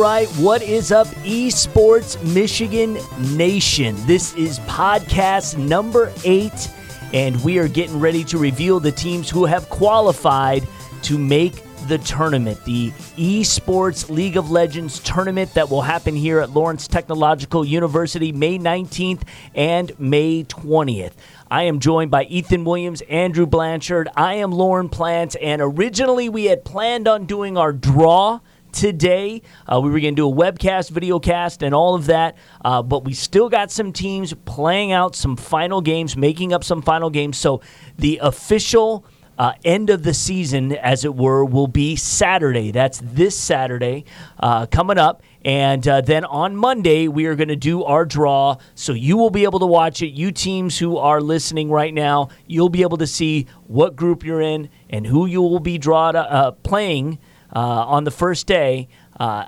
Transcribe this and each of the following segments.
right, what is up, Esports Michigan Nation? This is podcast number eight, and we are getting ready to reveal the teams who have qualified to make the tournament, the Esports League of Legends tournament that will happen here at Lawrence Technological University May 19th and May 20th. I am joined by Ethan Williams, Andrew Blanchard. I am Lauren Plant, and originally we had planned on doing our draw today. Uh, we were going to do a webcast, videocast, and all of that, uh, but we still got some teams playing out some final games, making up some final games. So the official. Uh, end of the season, as it were, will be Saturday. That's this Saturday uh, coming up. And uh, then on Monday, we are going to do our draw. So you will be able to watch it. You teams who are listening right now, you'll be able to see what group you're in and who you will be draw to, uh, playing on the first day uh,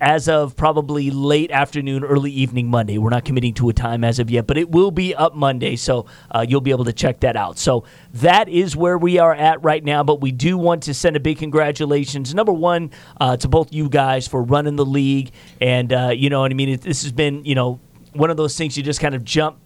as of probably late afternoon, early evening Monday. We're not committing to a time as of yet, but it will be up Monday, so uh, you'll be able to check that out. So that is where we are at right now, but we do want to send a big congratulations, number one, uh, to both you guys for running the league. And, uh, you know what I mean? It, this has been, you know, one of those things you just kind of jump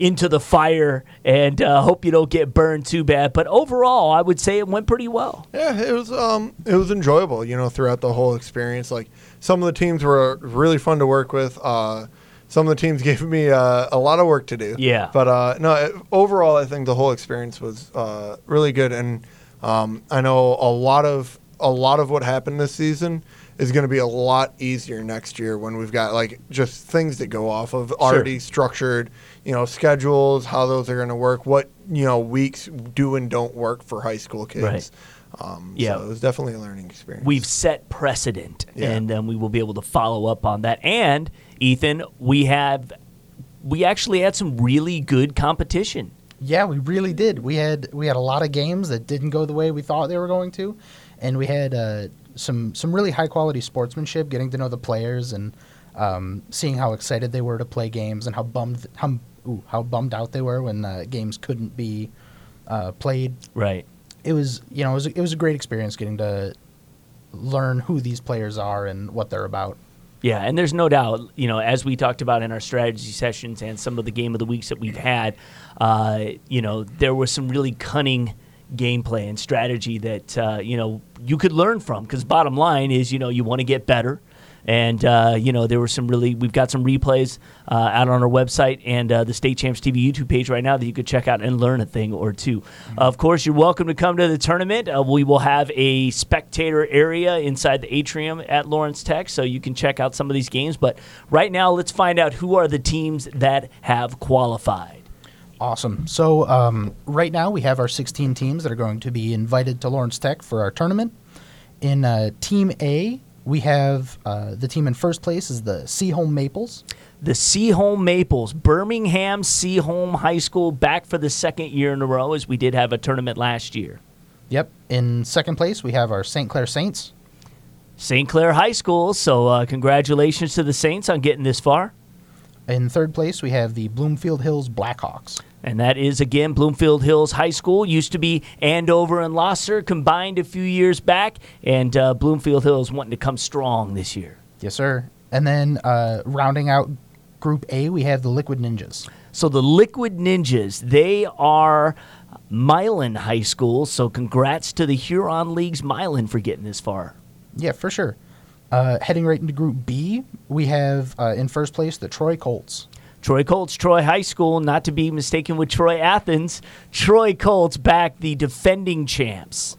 into the fire and uh, hope you don't get burned too bad. But overall, I would say it went pretty well. Yeah, it was um it was enjoyable, you know, throughout the whole experience. Like some of the teams were really fun to work with. Uh, some of the teams gave me uh, a lot of work to do. Yeah. But uh, no, it, overall, I think the whole experience was uh, really good, and um, I know a lot of a lot of what happened this season is going to be a lot easier next year when we've got like just things that go off of already structured, you know, schedules, how those are going to work, what you know weeks do and don't work for high school kids. Right. Um, Yeah. so it was definitely a learning experience. We've set precedent, Yeah. and um, we will be able to follow up on that. And Ethan, we have we actually had some really good competition. Yeah, we really did. We had we had a lot of games that didn't go the way we thought they were going to, and we had uh, some some really high quality sportsmanship. Getting to know the players and um, seeing how excited they were to play games and how bummed how, ooh, how bummed out they were when uh, games couldn't be uh, played. Right. It was you know it was a, it was a great experience getting to learn who these players are and what they're about. Yeah, and there's no doubt, you know, as we talked about in our strategy sessions and some of the game of the weeks that we've had, uh, you know, there was some really cunning gameplay and strategy that, uh, you know, you could learn from. Because bottom line is, you know, you want to get better. And, uh, you know, there were some really, we've got some replays uh, out on our website and uh, the State Champs TV YouTube page right now that you could check out and learn a thing or 2 Of course, you're welcome to come to the tournament. Uh, we will have a spectator area inside the atrium at Lawrence Tech, so you can check out some of these games. But right now, let's find out who are the teams that have qualified. Awesome. So um, right now we have our 16 teams that are going to be invited to Lawrence Tech for our tournament. In uh, Team A, we have uh, the team in first place is the Seaholm Maples. The Seaholm Maples, Birmingham Seaholm High School, back for the second year in a row, as we did have a tournament last year. Yep. In second place, we have our St. Clair Saints. St. Clair High School, so uh, congratulations to the Saints on getting this far. In third place, we have the Bloomfield Hills Blackhawks. And that is again Bloomfield Hills High School. Used to be Andover and Lahser combined a few years back, and uh, Bloomfield Hills wanting to come strong this year. Yes, sir. And then uh, rounding out Group A, we have the Liquid Ninjas. So the Liquid Ninjas, they are Milan High School. So congrats to the Huron League's Milan for getting this far. Yeah, for sure. Uh, heading right into Group B, we have uh, in first place the Troy Colts. Troy Colts, Troy High School, not to be mistaken with Troy Athens. Troy Colts back the defending champs.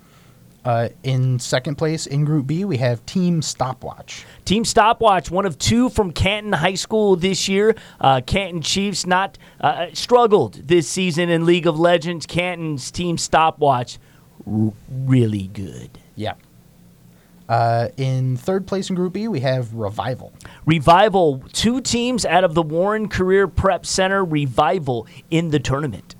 Uh, in second place in Group B, we have Team Stopwatch. Team Stopwatch, one of two from Canton High School this year. Uh, Canton Chiefs not uh, struggled this season in League of Legends. Canton's Team Stopwatch, r- really good. Yeah. Uh, in third place in Group B, we have Revival. Revival, two teams out of the Warren Career Prep Center. Revival in the tournament.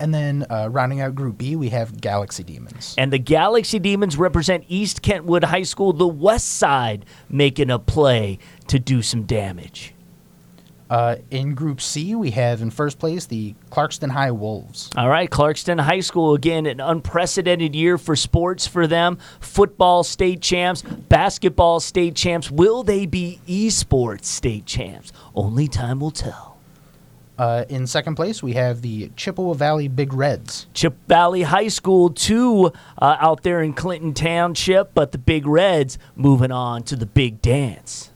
And then uh, rounding out Group B, we have Galaxy Demons. And the Galaxy Demons represent East Kentwood High School, the West Side, making a play to do some damage. Uh, in Group C, we have in first place the Clarkston High Wolves. All right, Clarkston High School again, an unprecedented year for sports for them. Football state champs, basketball state champs. Will they be esports state champs? Only time will tell. Uh, in second place, we have the Chippewa Valley Big Reds. Chip Valley High School, too, uh, out there in Clinton Township, but the Big Reds moving on to the big dance.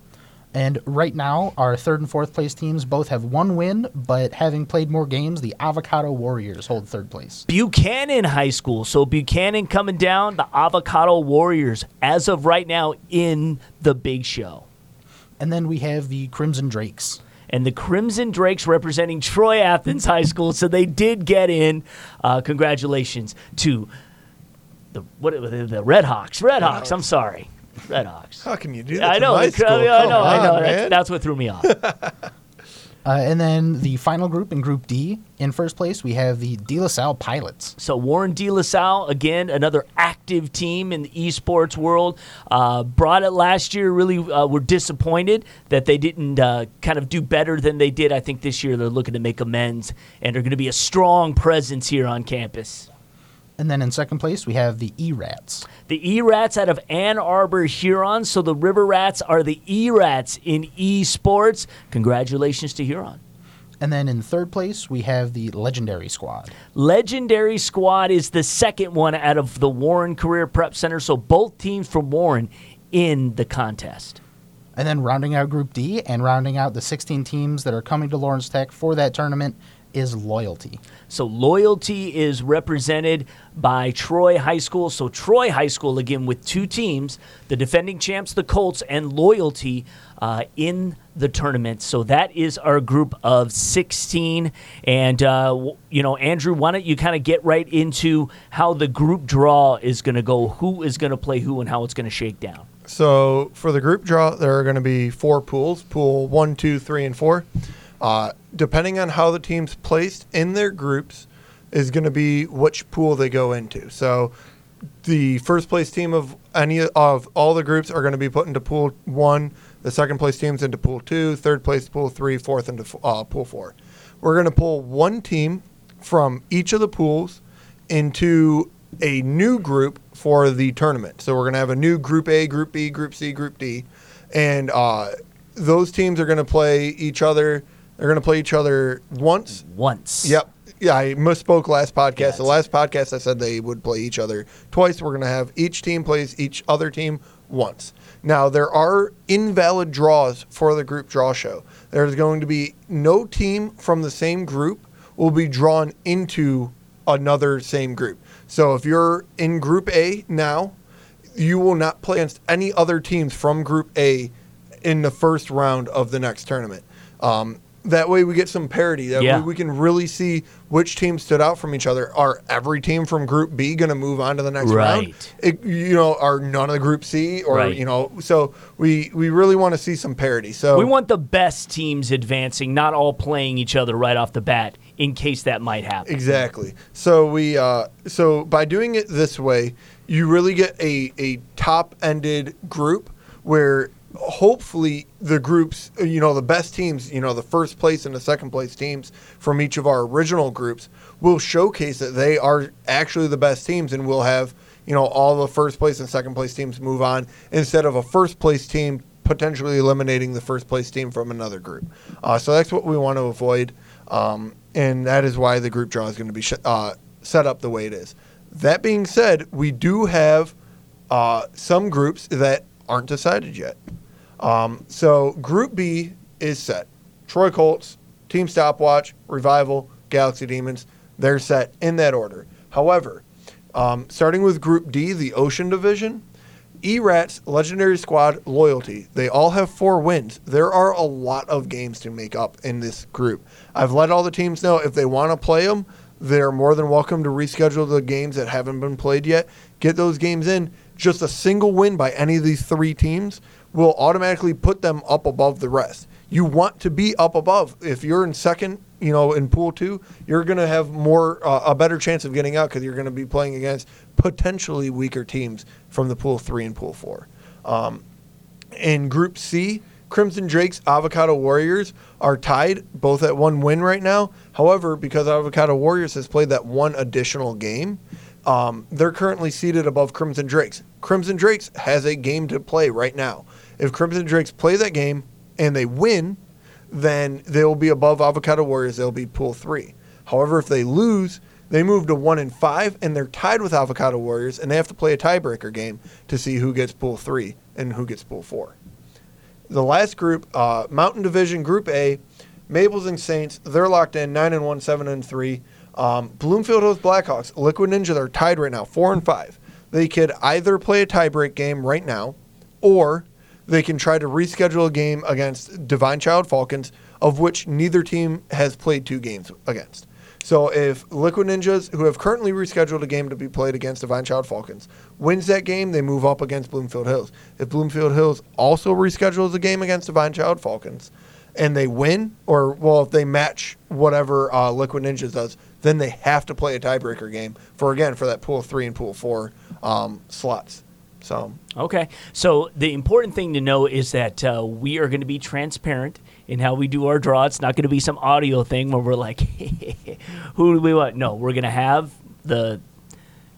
And right now, our third and fourth place teams both have one win, but having played more games, the Avocado Warriors hold third place. Buchanan High School. So Buchanan coming down, the Avocado Warriors, as of right now, in the big show. And then we have the Crimson Drakes. and the Crimson Drakes representing Troy Athens High School. So they did get in. Uh, congratulations to the what the, the Red Hawks. Red Hawks. I'm sorry, Red Hawks. How can you do that? I know. my I school? know. I Come know. I know. on, That's, that's what threw me off. Uh, and then the final group in Group D, in first place, we have the De La Salle Pilots. So Warren De La Salle, again, another active team in the esports world. Uh, brought it last year. Really, uh, were disappointed that they didn't uh, kind of do better than they did. I think this year they're looking to make amends and are going to be a strong presence here on campus. And then in second place, we have the E Rats. The E Rats out of Ann Arbor, Huron. So the River Rats are the E Rats in esports. Congratulations to Huron. And then in third place, we have the Legendary Squad. Legendary Squad is the second one out of the Warren Career Prep Center. So both teams from Warren in the contest. And then rounding out Group D and rounding out the 16 teams that are coming to Lawrence Tech for that tournament is Loyalty. So loyalty is represented by Troy High School. So Troy High School again with two teams, the defending champs, the Colts, and loyalty uh, in the tournament. So that is our group of 16. And uh, w- you know, Andrew, why don't you kind of get right into how the group draw is going to go, who is going to play who, and how it's going to shake down. So for the group draw, there are going to be four pools: pool one, two, three, and four. Uh, depending on how the teams placed in their groups, is going to be which pool they go into. So the first place team of any of all the groups are going to be put into pool one. The second place teams into pool two. Third place pool three. Fourth into uh, pool four. We're going to pull one team from each of the pools into a new group for the tournament. So we're going to have a new Group A, Group B, Group C, Group D, and uh, those teams are going to play each other. They're going to play each other once. Once. Yep. Yeah, I misspoke last podcast. Yes. The last podcast I said they would play each other twice. We're going to have each team plays each other team once. Now there are invalid draws for the group draw show. There's going to be no team from the same group will be drawn into another same group. So if you're in group A now, you will not play against any other teams from Group A in the first round of the next tournament. Um, that way, we get some parity. That Yeah. way, we can really see which team stood out from each other. Are every team from Group B going to move on to the next round? Right. It, you know, are none of the Group C or Right. you know? So we we really want to see some parity. So We want the best teams advancing, not all playing each other right off the bat, in case that might happen. Exactly. So we uh, so by doing it this way, you really get a a top ended group where hopefully the groups, you know, the best teams, you know, the first place and the second place teams from each of our original groups will showcase that they are actually the best teams and we'll have, you know, all the first place and second place teams move on instead of a first place team potentially eliminating the first place team from another group. Uh, so that's what we want to avoid. Um, and that is why the group draw is going to be sh- uh, set up the way it is. That being said, we do have uh, some groups that aren't decided yet. Um, so Group B is set. Troy Colts, Team Stopwatch, Revival, Galaxy Demons. They're set in that order. However, um, starting with Group D, the Ocean Division, E-Rats, Legendary Squad, Loyalty. They all have four wins. There are a lot of games to make up in this group. I've let all the teams know if they want to play them, they're more than welcome to reschedule the games that haven't been played yet. Get those games in. Just a single win by any of these three teams will automatically put them up above the rest. You want to be up above. If you're in second, you know, in pool two, you're going to have more uh, a better chance of getting out because you're going to be playing against potentially weaker teams from the pool three and pool four. Um, in Group C, Crimson Drakes, Avocado Warriors are tied, both at one win right now. However, because Avocado Warriors has played that one additional game, um, they're currently seated above Crimson Drakes. Crimson Drakes has a game to play right now. If Crimson Drakes play that game and they win, then they'll be above Avocado Warriors. They'll be pool three. However, if they lose, they move to one and five, and they're tied with Avocado Warriors, and they have to play a tiebreaker game to see who gets pool three and who gets pool four. The last group, uh, Mountain Division Group A, Maples and Saints, they're locked in nine and one, seven and three. Um, Bloomfield Hills Blackhawks, Liquid Ninja, they're tied right now, four and five. They could either play a tiebreak game right now, or they can try to reschedule a game against Divine Child Falcons, of which neither team has played two games against. So if Liquid Ninjas, who have currently rescheduled a game to be played against Divine Child Falcons, wins that game, they move up against Bloomfield Hills. If Bloomfield Hills also reschedules a game against Divine Child Falcons, and they win, or well, if they match whatever uh, Liquid Ninjas does, then they have to play a tiebreaker game for again for that pool three and pool four um, slots. So Okay. So the important thing to know is that uh, we are going to be transparent in how we do our draw. It's not going to be some audio thing where we're like, who do we want? No, we're going to have the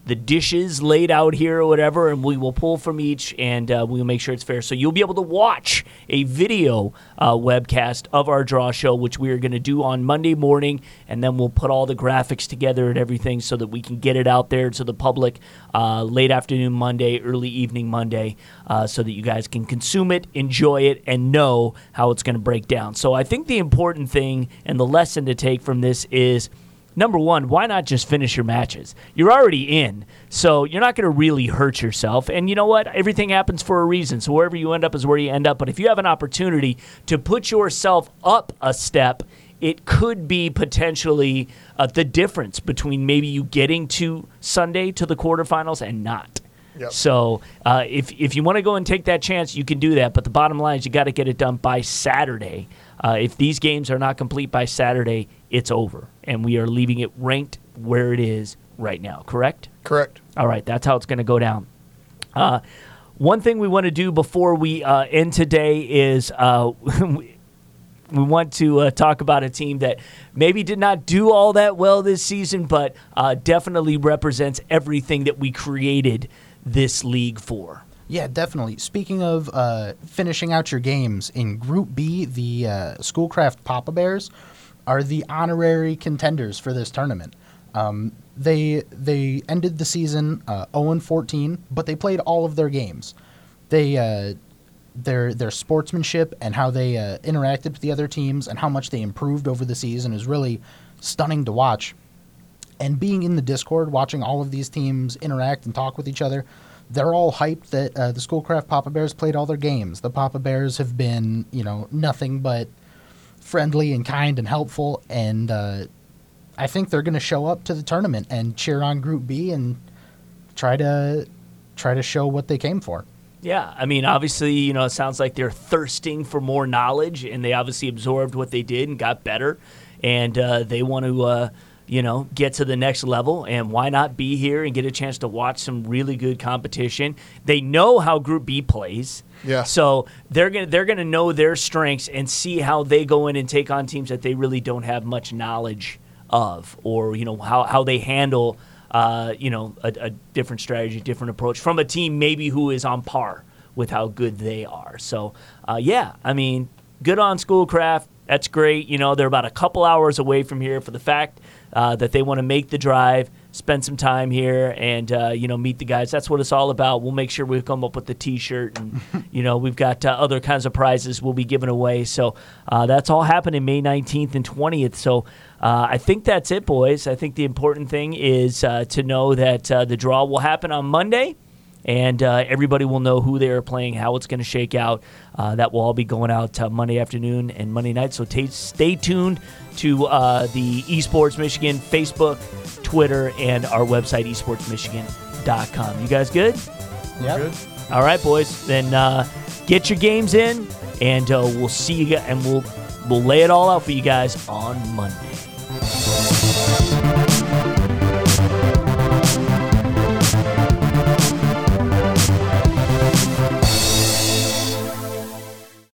the dishes laid out here or whatever, and we will pull from each and uh, we'll make sure it's fair. So you'll be able to watch a video uh, webcast of our draw show, which we are going to do on Monday morning, and then we'll put all the graphics together and everything so that we can get it out there to the public uh, late afternoon Monday, early evening Monday, uh, so that you guys can consume it, enjoy it, and know how it's going to break down. So I think the important thing and the lesson to take from this is number one, why not just finish your matches? You're already in, so you're not going to really hurt yourself. And you know what? Everything happens for a reason. So wherever you end up is where you end up. But if you have an opportunity to put yourself up a step, it could be potentially uh, the difference between maybe you getting to Sunday to the quarterfinals and not. Yep. So uh, if if you want to go and take that chance, you can do that. But the bottom line is you got to get it done by Saturday. Uh, if these games are not complete by Saturday, it's over, and we are leaving it ranked where it is right now. Correct? correct. All right, that's how it's going to go down. Uh, one thing we want to do before we uh, end today is uh, we want to uh, talk about a team that maybe did not do all that well this season, but uh, definitely represents everything that we created this league for. Yeah, definitely. Speaking of uh, finishing out your games in Group B, the uh, Schoolcraft Papa Bears are the honorary contenders for this tournament. Um, they they ended the season uh, 0 and 14, but they played all of their games. They uh, their their sportsmanship and how they uh, interacted with the other teams and how much they improved over the season is really stunning to watch. And being in the Discord, watching all of these teams interact and talk with each other, they're all hyped that uh, the Schoolcraft Papa Bears played all their games. The Papa Bears have been, you know, nothing but friendly and kind and helpful, and uh, I think they're going to show up to the tournament and cheer on Group B and try to try to show what they came for. Yeah, I mean, obviously, you know, it sounds like they're thirsting for more knowledge, and they obviously absorbed what they did and got better, and uh, they want to, uh, you know, get to the next level. And why not be here and get a chance to watch some really good competition? They know how Group B plays, Yeah. So they're gonna they're gonna know their strengths and see how they go in and take on teams that they really don't have much knowledge of, or you know how how they handle uh, you know a, a different strategy, different approach from a team maybe who is on par with how good they are. So uh, yeah, I mean, good on Schoolcraft. That's great. You know, they're about a couple hours away from here for the fact uh, that they want to make the drive, spend some time here, and uh, you know meet the guys. That's what it's all about. We'll make sure we come up with the T-shirt, and you know we've got uh, other kinds of prizes we'll be giving away. So uh, that's all happening May 19th and 20th. So. Uh, I think that's it, boys. I think the important thing is uh, to know that uh, the draw will happen on Monday and uh, everybody will know who they are playing, how it's going to shake out. Uh, that will all be going out uh, Monday afternoon and Monday night. So ta stay tuned to uh, the Esports Michigan Facebook, Twitter, and our website, esportsmichigan.com. You guys good? Yeah. All right, boys. Then uh, get your games in, and uh, we'll see you, guys, and we'll we'll lay it all out for you guys on Monday.